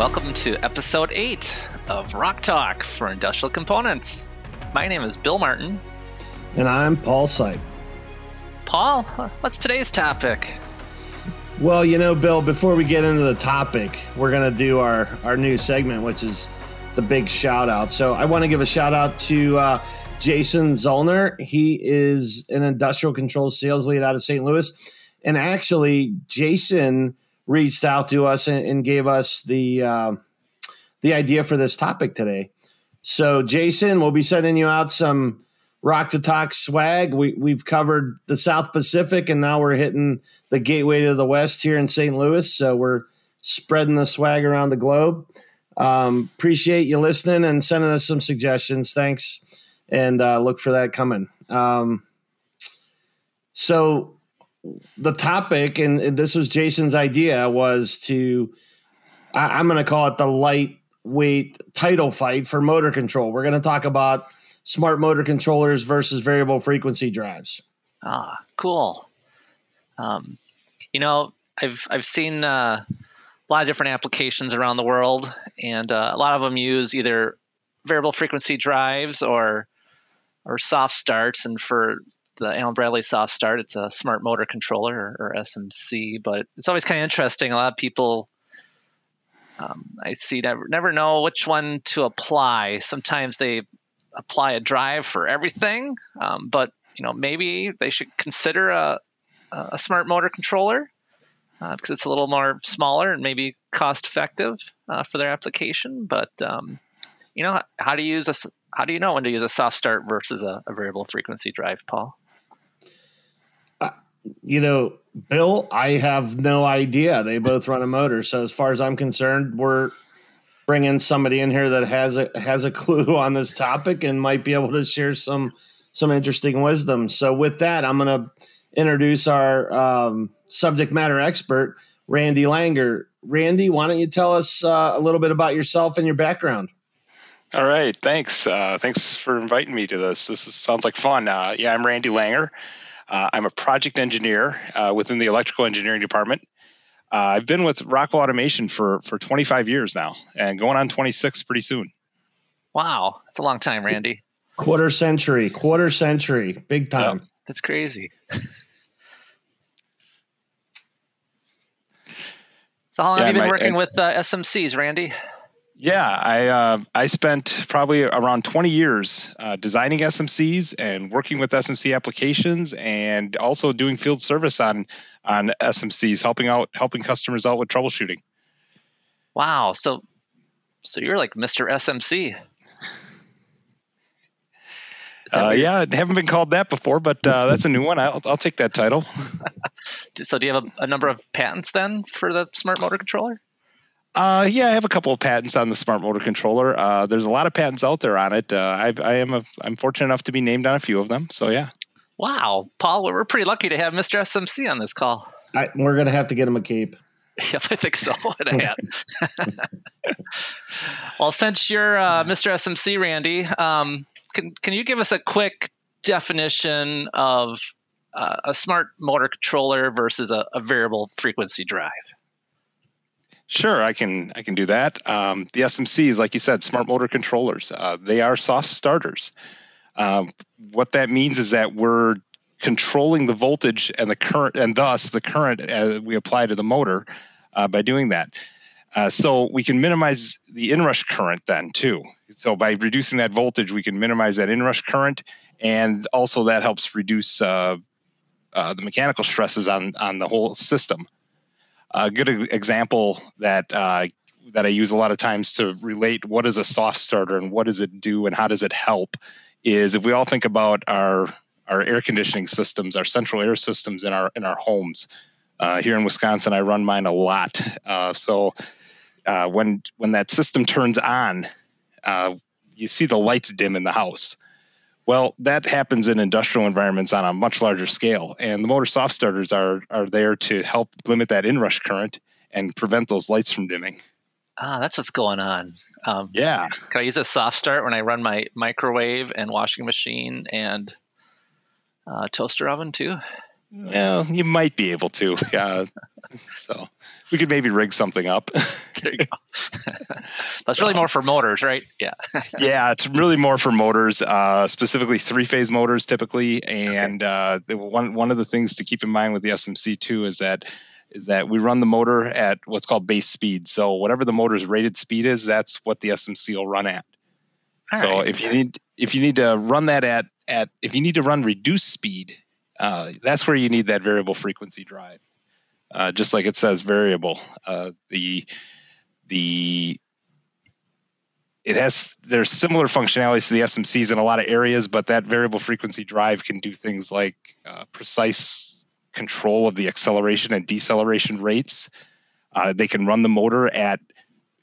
welcome to episode 8 of Rock Talk for Industrial Components. My name is Bill Martin. And I'm Paul Sipe. Paul, what's today's topic? Well, you know, Bill, before we get into the topic, we're going to do our, our new segment, which is the big shout out. So I want to give a shout out to uh, Jason Zollner. He is an industrial control sales lead out of St. Louis. And actually, Jason reached out to us and, and gave us the uh, the idea for this topic today. So, Jason, we'll be sending you out some Rock the Talk swag. We, we've covered the South Pacific, and now we're hitting the gateway to the West here in St. Louis. So we're spreading the swag around the globe. Um, appreciate you listening and sending us some suggestions. Thanks, and uh, look for that coming. Um, so the topic, and this was Jason's idea, was to I, I'm going to call it the lightweight title fight for motor control. We're going to talk about smart motor controllers versus variable frequency drives. Ah, cool. Um, you know, I've I've seen uh, a lot of different applications around the world, and uh, a lot of them use either variable frequency drives or or soft starts. And for the Allen Bradley soft start. It's a smart motor controller or, or SMC, but it's always kind of interesting. A lot of people um, I see never never know which one to apply. Sometimes they apply a drive for everything, um, but you know maybe they should consider a a smart motor controller uh, because it's a little more smaller and maybe cost effective uh, for their application. But um, you know how do you use a how do you know when to use a soft start versus a, a variable frequency drive, Paul? You know, Bill, I have no idea. They both run a motor, so as far as I'm concerned, we're bringing somebody in here that has a has a clue on this topic and might be able to share some some interesting wisdom. So with that, I'm going to introduce our um, subject matter expert, Randy Langer. Randy, why don't you tell us uh, a little bit about yourself and your background? All right, thanks. Uh, thanks for inviting me to this. This is, sounds like fun. Uh, yeah, I'm Randy Langer. Uh, I'm a project engineer uh, within the electrical engineering department. Uh, I've been with Rockwell Automation for for 25 years now, and going on 26 pretty soon. Wow, that's a long time, Randy. Quarter century, quarter century, big time. Yep. That's crazy. so, how long yeah, have you been my, working with uh, SMCs, Randy? Yeah, I uh, I spent probably around 20 years uh, designing SMCs and working with SMC applications, and also doing field service on on SMCs, helping out helping customers out with troubleshooting. Wow, so so you're like Mr. SMC. Uh, yeah, haven't been called that before, but uh, that's a new one. I'll, I'll take that title. so, do you have a, a number of patents then for the smart motor controller? Uh, yeah, I have a couple of patents on the smart motor controller. Uh, there's a lot of patents out there on it. Uh, I, I am a, I'm fortunate enough to be named on a few of them. So yeah. Wow, Paul, we're pretty lucky to have Mr. SMC on this call. I, we're gonna have to get him a cape. Yep, I think so. And a hat. well, since you're uh, Mr. SMC, Randy, um, can can you give us a quick definition of uh, a smart motor controller versus a, a variable frequency drive? Sure, I can I can do that. Um, the SMCs, like you said, smart motor controllers, uh, they are soft starters. Um, what that means is that we're controlling the voltage and the current, and thus the current as we apply to the motor uh, by doing that. Uh, so we can minimize the inrush current then too. So by reducing that voltage, we can minimize that inrush current, and also that helps reduce uh, uh, the mechanical stresses on on the whole system. A good example that uh, that I use a lot of times to relate what is a soft starter and what does it do and how does it help is if we all think about our our air conditioning systems, our central air systems in our in our homes. Uh, here in Wisconsin, I run mine a lot. Uh, so uh, when when that system turns on, uh, you see the lights dim in the house. Well, that happens in industrial environments on a much larger scale, and the motor soft starters are are there to help limit that inrush current and prevent those lights from dimming. Ah, that's what's going on. Um, yeah. Can I use a soft start when I run my microwave and washing machine and uh, toaster oven too? Well, you might be able to. Yeah. so we could maybe rig something up. there you go. That's really more for motors, right? Yeah. yeah, it's really more for motors, uh, specifically three phase motors typically. And uh, one one of the things to keep in mind with the SMC two is that is that we run the motor at what's called base speed. So whatever the motor's rated speed is, that's what the SMC will run at. All so right. if you need if you need to run that at at if you need to run reduced speed, uh, that's where you need that variable frequency drive. Uh, just like it says variable, uh, the the it has there's similar functionalities to the SMCs in a lot of areas, but that variable frequency drive can do things like uh, precise control of the acceleration and deceleration rates. Uh, they can run the motor at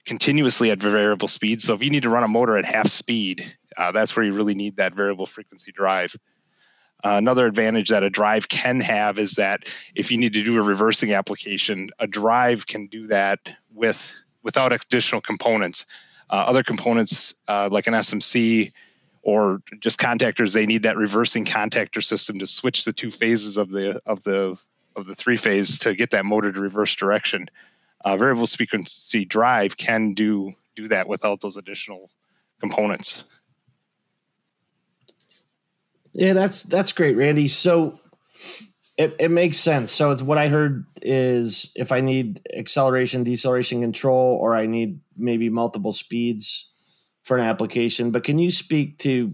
continuously at variable speed. So if you need to run a motor at half speed, that's where you really need that variable frequency drive. Uh, another advantage that a drive can have is that if you need to do a reversing application, a drive can do that with without additional components. Uh, other components uh, like an SMC or just contactors, they need that reversing contactor system to switch the two phases of the of the of the three phase to get that motor to reverse direction uh, variable frequency drive can do do that without those additional components. Yeah, that's that's great, Randy. So it, it makes sense. So it's what I heard is if I need acceleration, deceleration control, or I need maybe multiple speeds for an application. But can you speak to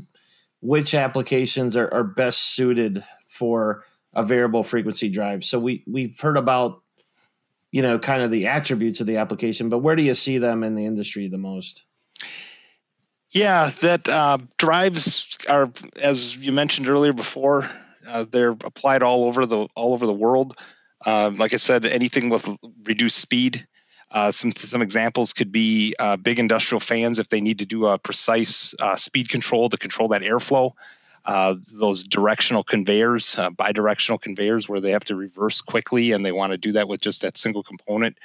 which applications are, are best suited for a variable frequency drive? So we we've heard about you know, kind of the attributes of the application, but where do you see them in the industry the most? Yeah, that uh, drives are, as you mentioned earlier before, uh, they're applied all over the all over the world. Um, like I said, anything with reduced speed. Uh, some some examples could be uh, big industrial fans if they need to do a precise uh, speed control to control that airflow uh, those directional conveyors, bidirectional conveyors, where they have to reverse quickly and they want to do that with just that single component.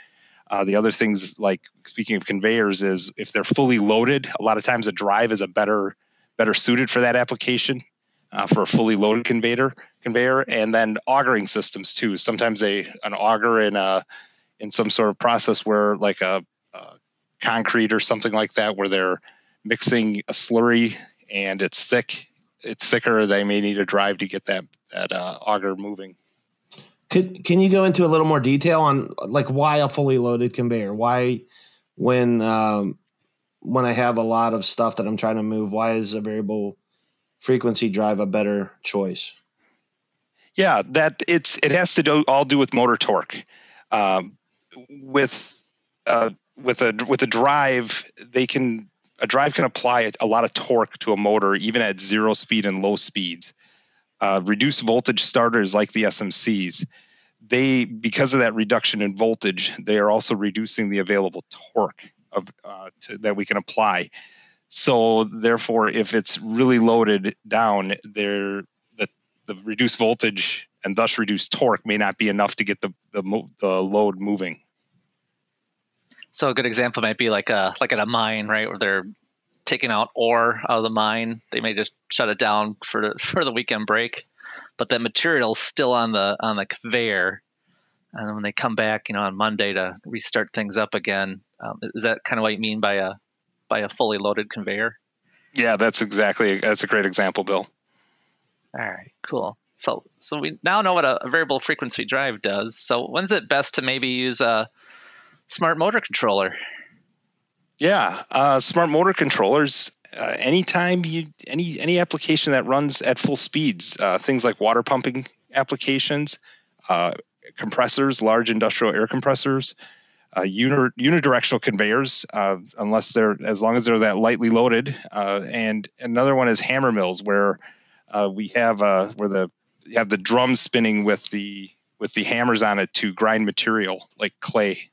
Uh, the other things, like speaking of conveyors, is if they're fully loaded, a lot of times a drive is a better better suited for that application uh, for a fully loaded conveyor conveyor, and then augering systems too. Sometimes they an auger in a in some sort of process where like a, a concrete or something like that, where they're mixing a slurry and it's thick it's thicker, they may need a drive to get that that uh, auger moving. Could can you go into a little more detail on like why a fully loaded conveyor? Why when um, when I have a lot of stuff that I'm trying to move, why is a variable frequency drive a better choice? Yeah, that it's it has to do all do with motor torque. Um, with uh, with a with a drive, they can a drive can apply a lot of torque to a motor even at zero speed and low speeds. Uh, reduced voltage starters like the SMCs, they because of that reduction in voltage, they are also reducing the available torque of uh, to, that we can apply. So therefore, if it's really loaded down, there the the reduced voltage and thus reduced torque may not be enough to get the the, the load moving. So a good example might be like a like at a mine, right, where they're taking out ore out of the mine. They may just shut it down for the, for the weekend break, but that material's still on the on the conveyor. And when they come back, you know, on Monday to restart things up again, um, is that kind of what you mean by a by a fully loaded conveyor? Yeah, that's exactly that's a great example, Bill. All right, cool. So so we now know what a, a variable frequency drive does. So when's it best to maybe use a smart motor controller. Yeah, uh, smart motor controllers. Uh, anytime you any any application that runs at full speeds, uh, things like water pumping applications, uh, compressors, large industrial air compressors, uh, uni- unidirectional conveyors, uh, unless they're as long as they're that lightly loaded, and another one is hammer mills where we have where the have the drum spinning with the with the hammers on it to grind material like clay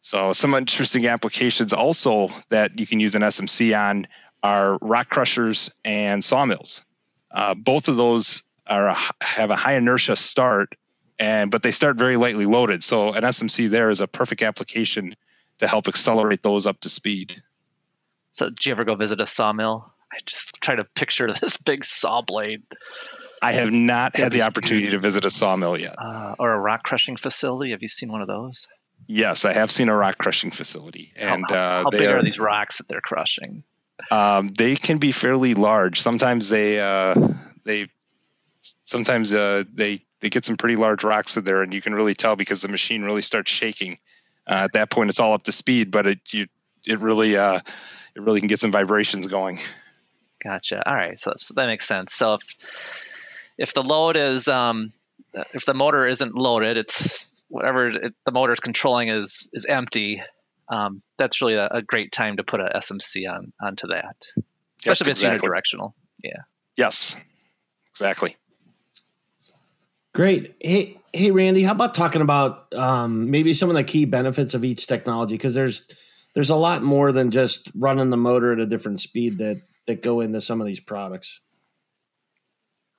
so some interesting applications also that you can use an SMC on are rock crushers and sawmills. Uh, both of those are have a high inertia start, and but they start very lightly loaded. So an SMC there is a perfect application to help accelerate those up to speed. So did you ever go visit a sawmill? I just try to picture this big saw blade. I have not had the opportunity to visit a sawmill yet. Uh, or a rock crushing facility. Have you seen one of those? Yes, I have seen a rock crushing facility, and how, how, uh, how they big are, are these rocks that they're crushing? um, they can be fairly large. Sometimes they uh, they sometimes uh, they they get some pretty large rocks in there, and you can really tell because the machine really starts shaking. Uh, at that point, it's all up to speed, but it you it really uh, it really can get some vibrations going. Gotcha. All right, so, so that makes sense. So if if the load is um, if the motor isn't loaded, it's whatever it, the motor is controlling is is empty. Um, that's really a, a, great time to put a SMC on onto that, especially if it's exactly. unidirectional. Yeah. Yes, exactly. Great. Hey, hey, Randy, how about talking about um, maybe some of the key benefits of each technology? Because there's there's a lot more than just running the motor at a different speed that that go into some of these products.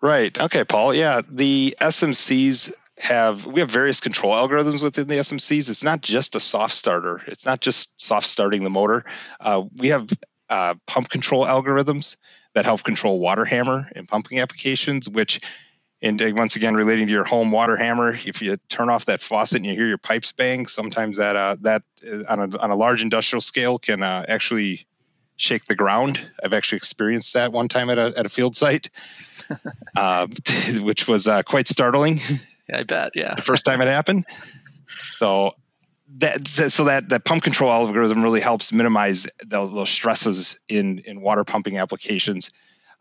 Right. Okay, Paul. Yeah, the SMCs have we have various control algorithms within the SMCs. It's not just a soft starter. It's not just soft starting the motor. Uh, we have uh, pump control algorithms that help control water hammer in pumping applications, which and once again, relating to your home water hammer, if you turn off that faucet and you hear your pipes bang, sometimes that uh, that on a, on a large industrial scale can uh, actually shake the ground. I've actually experienced that one time at a at a field site, uh, which was uh, quite startling. I bet. Yeah, the first time it happened. So that so that that pump control algorithm really helps minimize those, those stresses in in water pumping applications.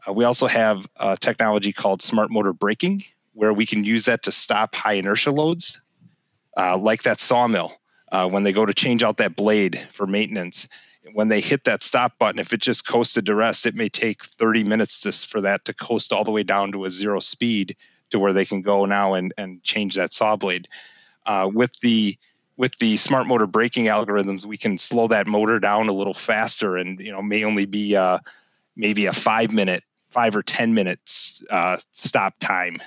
Uh, we also have a technology called smart motor braking, where we can use that to stop high inertia loads, uh, like that sawmill. Uh, when they go to change out that blade for maintenance, when they hit that stop button, if it just coasted to rest, it may take 30 minutes to, for that to coast all the way down to a zero speed to where they can go now and, and change that saw blade. Uh, with the with the smart motor braking algorithms, we can slow that motor down a little faster, and you know may only be uh, maybe a five minute five or ten minutes uh, stop time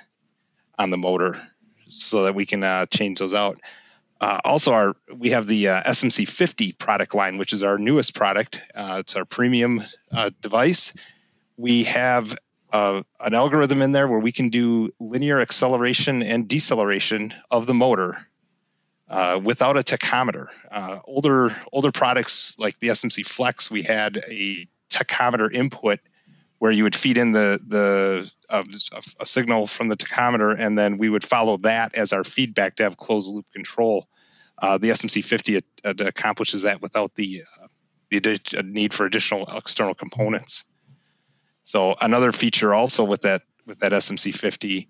on the motor so that we can uh, change those out. Uh, also our we have the uh, smc 50 product line which is our newest product. Uh, it's our premium device. We have uh, an algorithm in there where we can do linear acceleration and deceleration of the motor without a tachometer older older products like the smc flex we had a tachometer input where you would feed in the the uh, a signal from the tachometer, and then we would follow that as our feedback to have closed loop control. Uh, the SMC50 it, it accomplishes that without the uh, the need for additional external components. So another feature also with that with that SMC50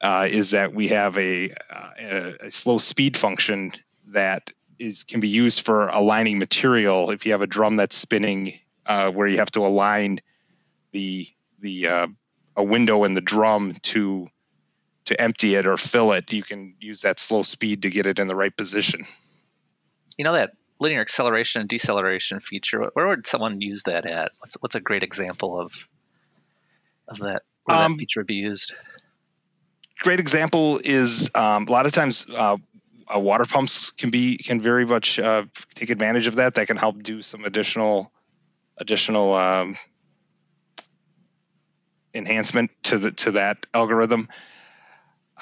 uh, is that we have a, a, a slow speed function that is can be used for aligning material. If you have a drum that's spinning, uh, where you have to align the the uh, a window in the drum to to empty it or fill it, you can use that slow speed to get it in the right position. You know that linear acceleration and deceleration feature. Where would someone use that at? What's what's a great example of of that where um, that feature would be used? Great example is um, a lot of times uh, uh, water pumps can be can very much uh, take advantage of that. That can help do some additional additional um, enhancement to the to that algorithm.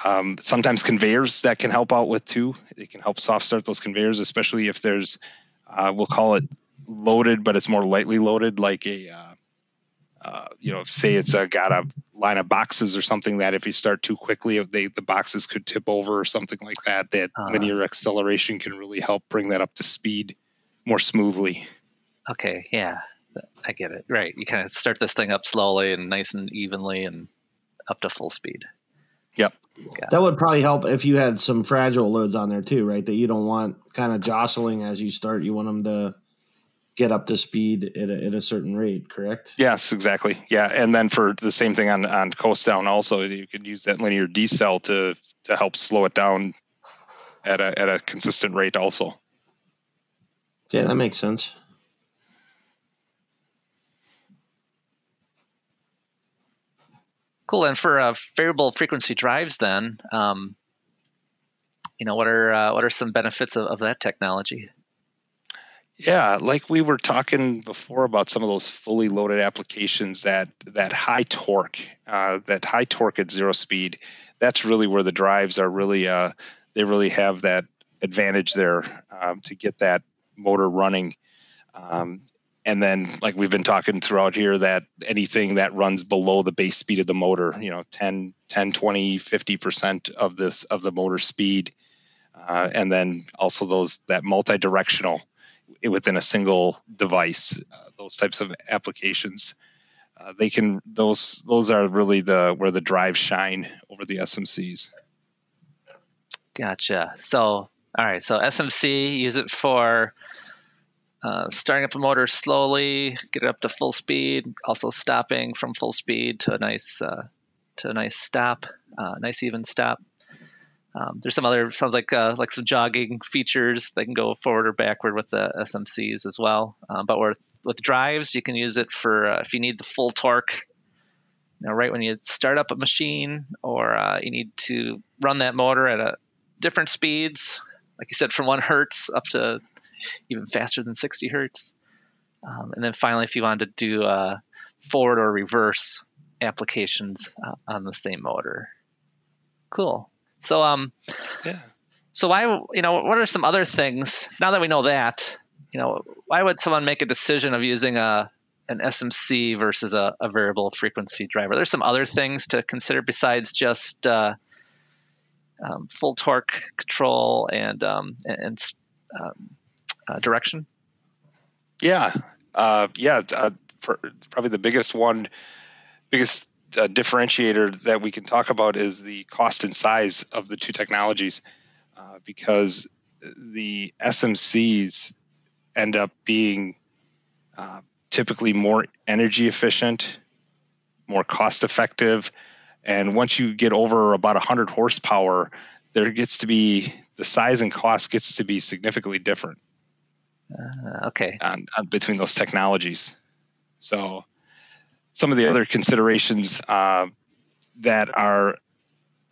Um, sometimes conveyors that can help out with too. It can help soft start those conveyors, especially if there's uh, we'll call it loaded, but it's more lightly loaded, like a uh, uh, you know, say it's a, got a line of boxes or something that if you start too quickly, if they the boxes could tip over or something like that. That uh-huh. linear acceleration can really help bring that up to speed more smoothly. Okay, yeah. I get it. Right. You kind of start this thing up slowly and nice and evenly and up to full speed. Yep. That would probably help if you had some fragile loads on there too, right? That you don't want kind of jostling as you start. You want them to get up to speed at a, at a certain rate, correct? Yes, exactly. Yeah, and then for the same thing on on coast down, also you could use that linear decel to to help slow it down at a at a consistent rate, also. Yeah, that makes sense. Cool. And for uh, variable frequency drives, then, um, you know, what are uh, what are some benefits of, of that technology? Yeah, like we were talking before about some of those fully loaded applications that that high torque, uh, that high torque at zero speed. That's really where the drives are really. Uh, they really have that advantage there um, to get that motor running. Um, and then, like we've been talking throughout here, that anything that runs below the base speed of the motor, you know, 10, 10 20, 50% of this of the motor speed. Uh, and then also those that multi-directional within a single device. Uh, those types of applications, uh, they can those those are really the where the drives shine over the SMCs. Gotcha. So all right, so SMC use it for uh, starting up a motor slowly, get it up to full speed, also stopping from full speed to a nice uh, to a nice stop, uh, nice even stop. Um, there's some other sounds like uh, like some jogging features that can go forward or backward with the SMCs as well. Um, but with with drives, you can use it for uh, if you need the full torque. You know, right when you start up a machine, or uh, you need to run that motor at a different speeds, like you said, from one hertz up to even faster than 60 hertz. Um, and then finally, if you wanted to do uh, forward or reverse applications uh, on the same motor. Cool. So um, yeah. So why you know what are some other things now that we know that you know why would someone make a decision of using a an SMC versus a, a variable frequency driver? There's some other things to consider besides just uh, um, full torque control and um, and um, uh, direction. Yeah, uh, yeah. Uh, probably the biggest one, biggest uh, differentiator that we can talk about is the cost and size of the two technologies, uh, because the SMCs end up being uh, typically more energy efficient, more cost effective, and once you get over about 100 horsepower, there gets to be the size and cost gets to be significantly different. Uh, okay. On, on between those technologies, so some of the other considerations uh, that are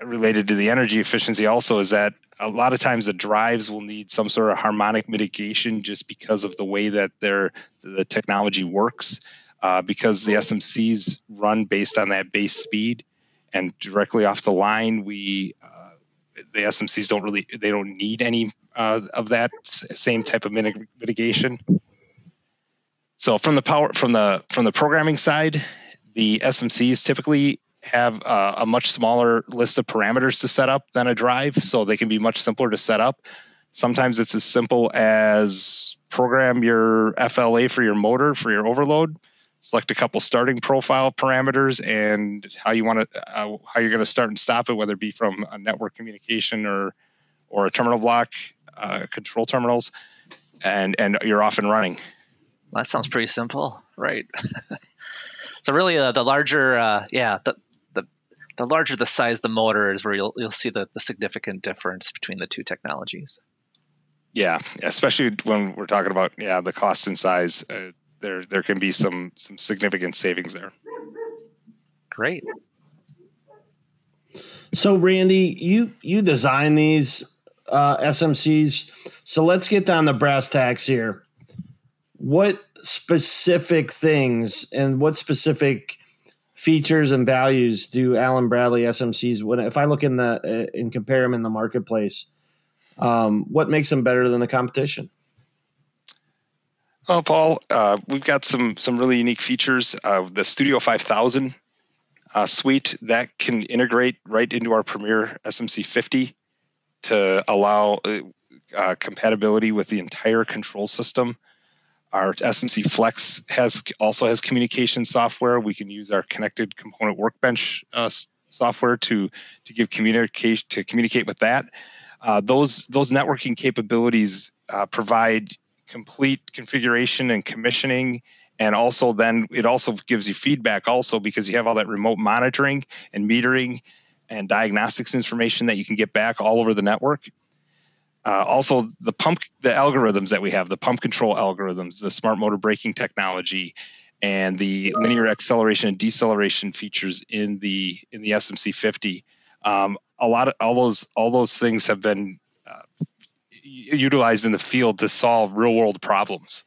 related to the energy efficiency also is that a lot of times the drives will need some sort of harmonic mitigation just because of the way that their the technology works uh, because the SMCs run based on that base speed. And directly off the line we uh, the SMCs don't really they don't need any uh, of that same type of mitigation so from the power from the from the programming side, the SMCs typically have uh, a much smaller list of parameters to set up than a drive, so they can be much simpler to set up. Sometimes it's as simple as program your FLA for your motor for your overload, select a couple starting profile parameters, and how you want to uh, how you're going to start and stop it, whether it be from a network communication or or a terminal block uh, control terminals, and and you're off and running that sounds pretty simple, right? so really, uh, the larger, uh, yeah, the, the the larger the size the motor is, where you'll you'll see the, the significant difference between the two technologies. Yeah, especially when we're talking about yeah the cost and size, uh, there there can be some some significant savings there. Great. So Randy, you you design these uh, SMCs. So let's get down to brass tacks here what specific things and what specific features and values do Allen Bradley SMCs when if I look in the uh, and compare them in the marketplace um, what makes them better than the competition? Well Paul uh, we've got some some really unique features uh, the Studio 5000 uh, suite that can integrate right into our Premier SMC 50 to allow uh, uh, compatibility with the entire control system our SMC Flex has also has communication software. We can use our connected component workbench uh, software to to give communication to communicate with that. Uh, those those networking capabilities uh, provide complete configuration and commissioning and also then it also gives you feedback also because you have all that remote monitoring and metering and diagnostics information that you can get back all over the network uh, also, the pump, the algorithms that we have, the pump control algorithms, the smart motor braking technology, and the linear acceleration and deceleration features in the in the SMC 50. Um, a lot of all those all those things have been uh, utilized in the field to solve real world problems.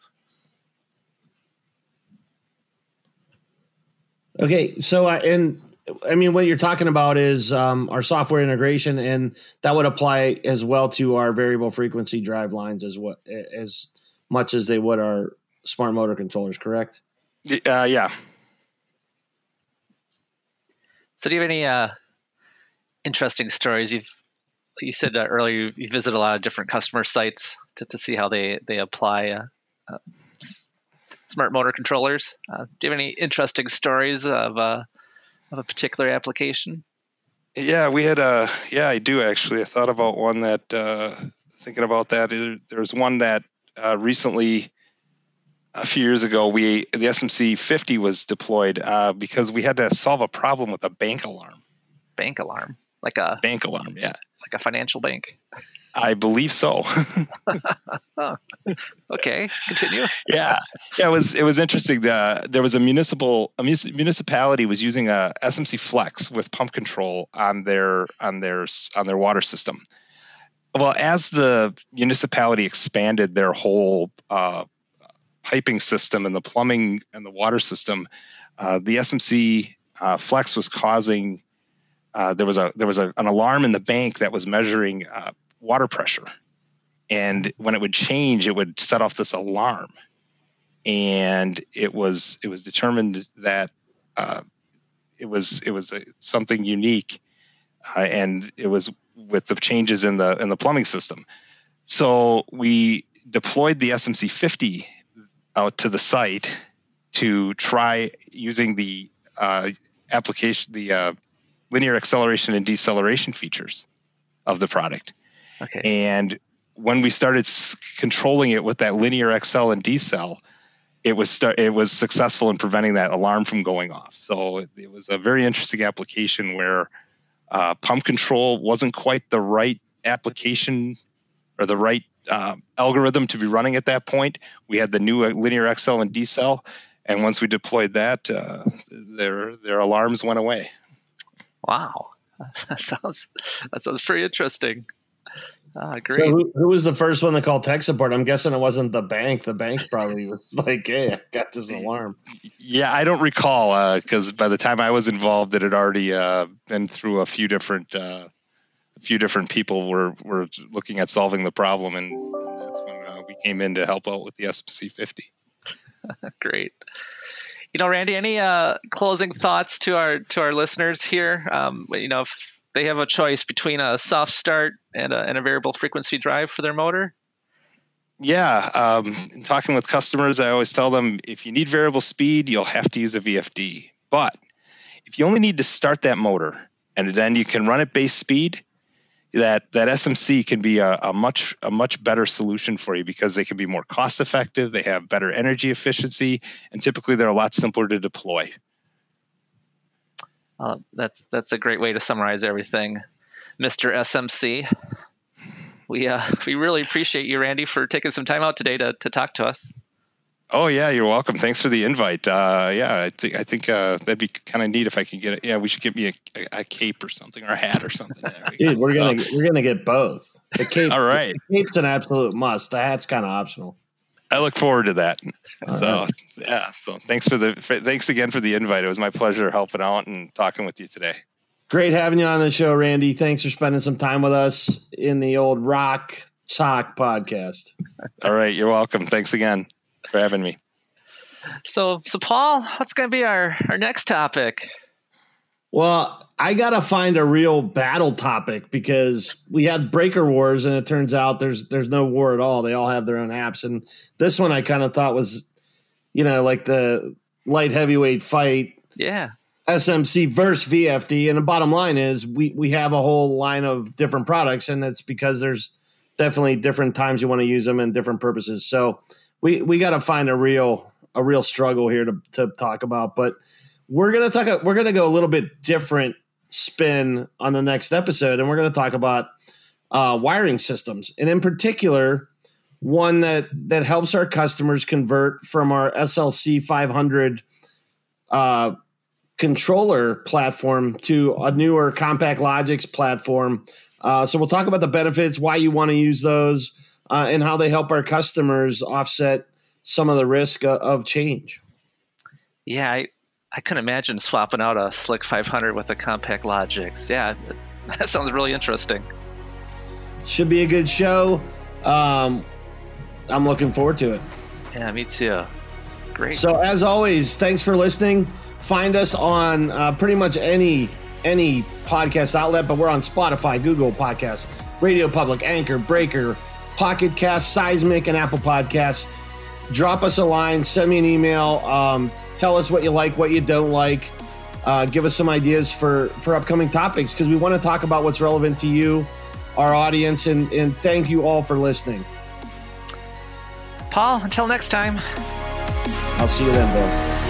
Okay, so I and I mean, what you're talking about is um, our software integration, and that would apply as well to our variable frequency drive lines as what as much as they would our smart motor controllers. Correct? Uh, yeah. So, do you have any uh, interesting stories? You've you said uh, earlier you visit a lot of different customer sites to, to see how they they apply uh, uh, smart motor controllers. Uh, do you have any interesting stories of uh, of a particular application? Yeah, we had a yeah, I do actually. I thought about one that uh, thinking about that. There's one that recently a few years ago, we the SMC 50 was deployed uh, because we had to solve a problem with a bank alarm. Bank alarm, like a bank alarm, yeah, like a financial bank. I believe so. Okay, continue. yeah, yeah. It was it was interesting. The, there was a municipal a municipality was using a SMC Flex with pump control on their on their on their water system. Well, as the municipality expanded their whole uh, piping system and the plumbing and the water system, uh, the SMC uh, Flex was causing uh, there was a there was a, an alarm in the bank that was measuring uh, water pressure, and when it would change, it would set off this alarm, and it was it was determined that uh, it was it was a, something unique, uh, and it was with the changes in the in the plumbing system. So we deployed the SMC 50 out to the site to try using the uh, application, the uh, linear acceleration and deceleration features of the product. Okay. And when we started controlling it with that linear accel and decel, it was start, it was successful in preventing that alarm from going off. So it, it was a very interesting application where uh, pump control wasn't quite the right application or the right uh, algorithm to be running at that point. We had the new uh, linear accel and decel, and once we deployed that, uh, their their alarms went away. Wow, that sounds that sounds pretty interesting. Ah, great. So who, who, was the first one to call tech support? I'm guessing it wasn't the bank. The bank probably was like, "Hey, I got this alarm." Yeah, I don't recall because uh, by the time I was involved, it had already uh, been through a few different uh, few different people were were looking at solving the problem, and, and that's when uh, we came in to help out with the SMC 50. Great. You know, Randy, any uh, closing thoughts to our to our listeners here? Um, you know, if they have a choice between a soft start and a, and a variable frequency drive for their motor. Yeah, um, in talking with customers, I always tell them if you need variable speed, you'll have to use a VFD. But if you only need to start that motor and then you can run at base speed, that that SMC can be a, a, much a much better solution for you because they can be more cost effective, they have better energy efficiency, and typically they're a lot simpler to deploy. Uh, that's that's a great way to summarize everything, Mr. SMC. We uh, we really appreciate you, Randy, for taking some time out today to to talk to us. Oh yeah, you're welcome. Thanks for the invite. Uh, yeah, I think I think uh, that'd be kind of neat if I could get it. Yeah, we should get me a, a, a cape or something or a hat or something. Dude, we're gonna we're gonna get both. The cape, all right. The cape's an absolute must. The hat's kind of optional. I look forward to that. All so right. yeah, so thanks for the for, thanks again for the invite. It was my pleasure helping out and talking with you today. Great having you on the show, Randy. Thanks for spending some time with us in the old Rock Talk podcast. All right, you're welcome. Thanks again for having me. So, so Paul, what's going to be our our next topic? Well, I gotta find a real battle topic because we had breaker wars, and it turns out there's there's no war at all. They all have their own apps, and this one I kind of thought was, you know, like the light heavyweight fight. Yeah. SMC versus VFD, and the bottom line is we we have a whole line of different products, and that's because there's definitely different times you want to use them and different purposes. So we we got to find a real a real struggle here to to talk about. But we're gonna talk. We're gonna go a little bit different spin on the next episode, and we're gonna talk about uh, wiring systems, and in particular, one that that helps our customers convert from our SLC 500 uh, controller platform to a newer Compact CompactLogix platform. Uh, so we'll talk about the benefits, why you want to use those, uh, and how they help our customers offset some of the risk of change. Yeah, I, I couldn't imagine swapping out a SLC 500 with a Compact Logix. Yeah, that sounds really interesting. Should be a good show. Um, I'm looking forward to it. Yeah, me too. Great. So as always, thanks for listening. Find us on uh, pretty much any any podcast outlet, but we're on Spotify, Google Podcasts, Radio Public, Anchor, Breaker, Pocket Cast, Seismic, and Apple Podcasts. Drop us a line, send me an email. Um, tell us what you like, what you don't like. Uh, give us some ideas for for upcoming topics because we want to talk about what's relevant to you, our audience, and and thank you all for listening. Paul, until next time. I'll see you then, Bill.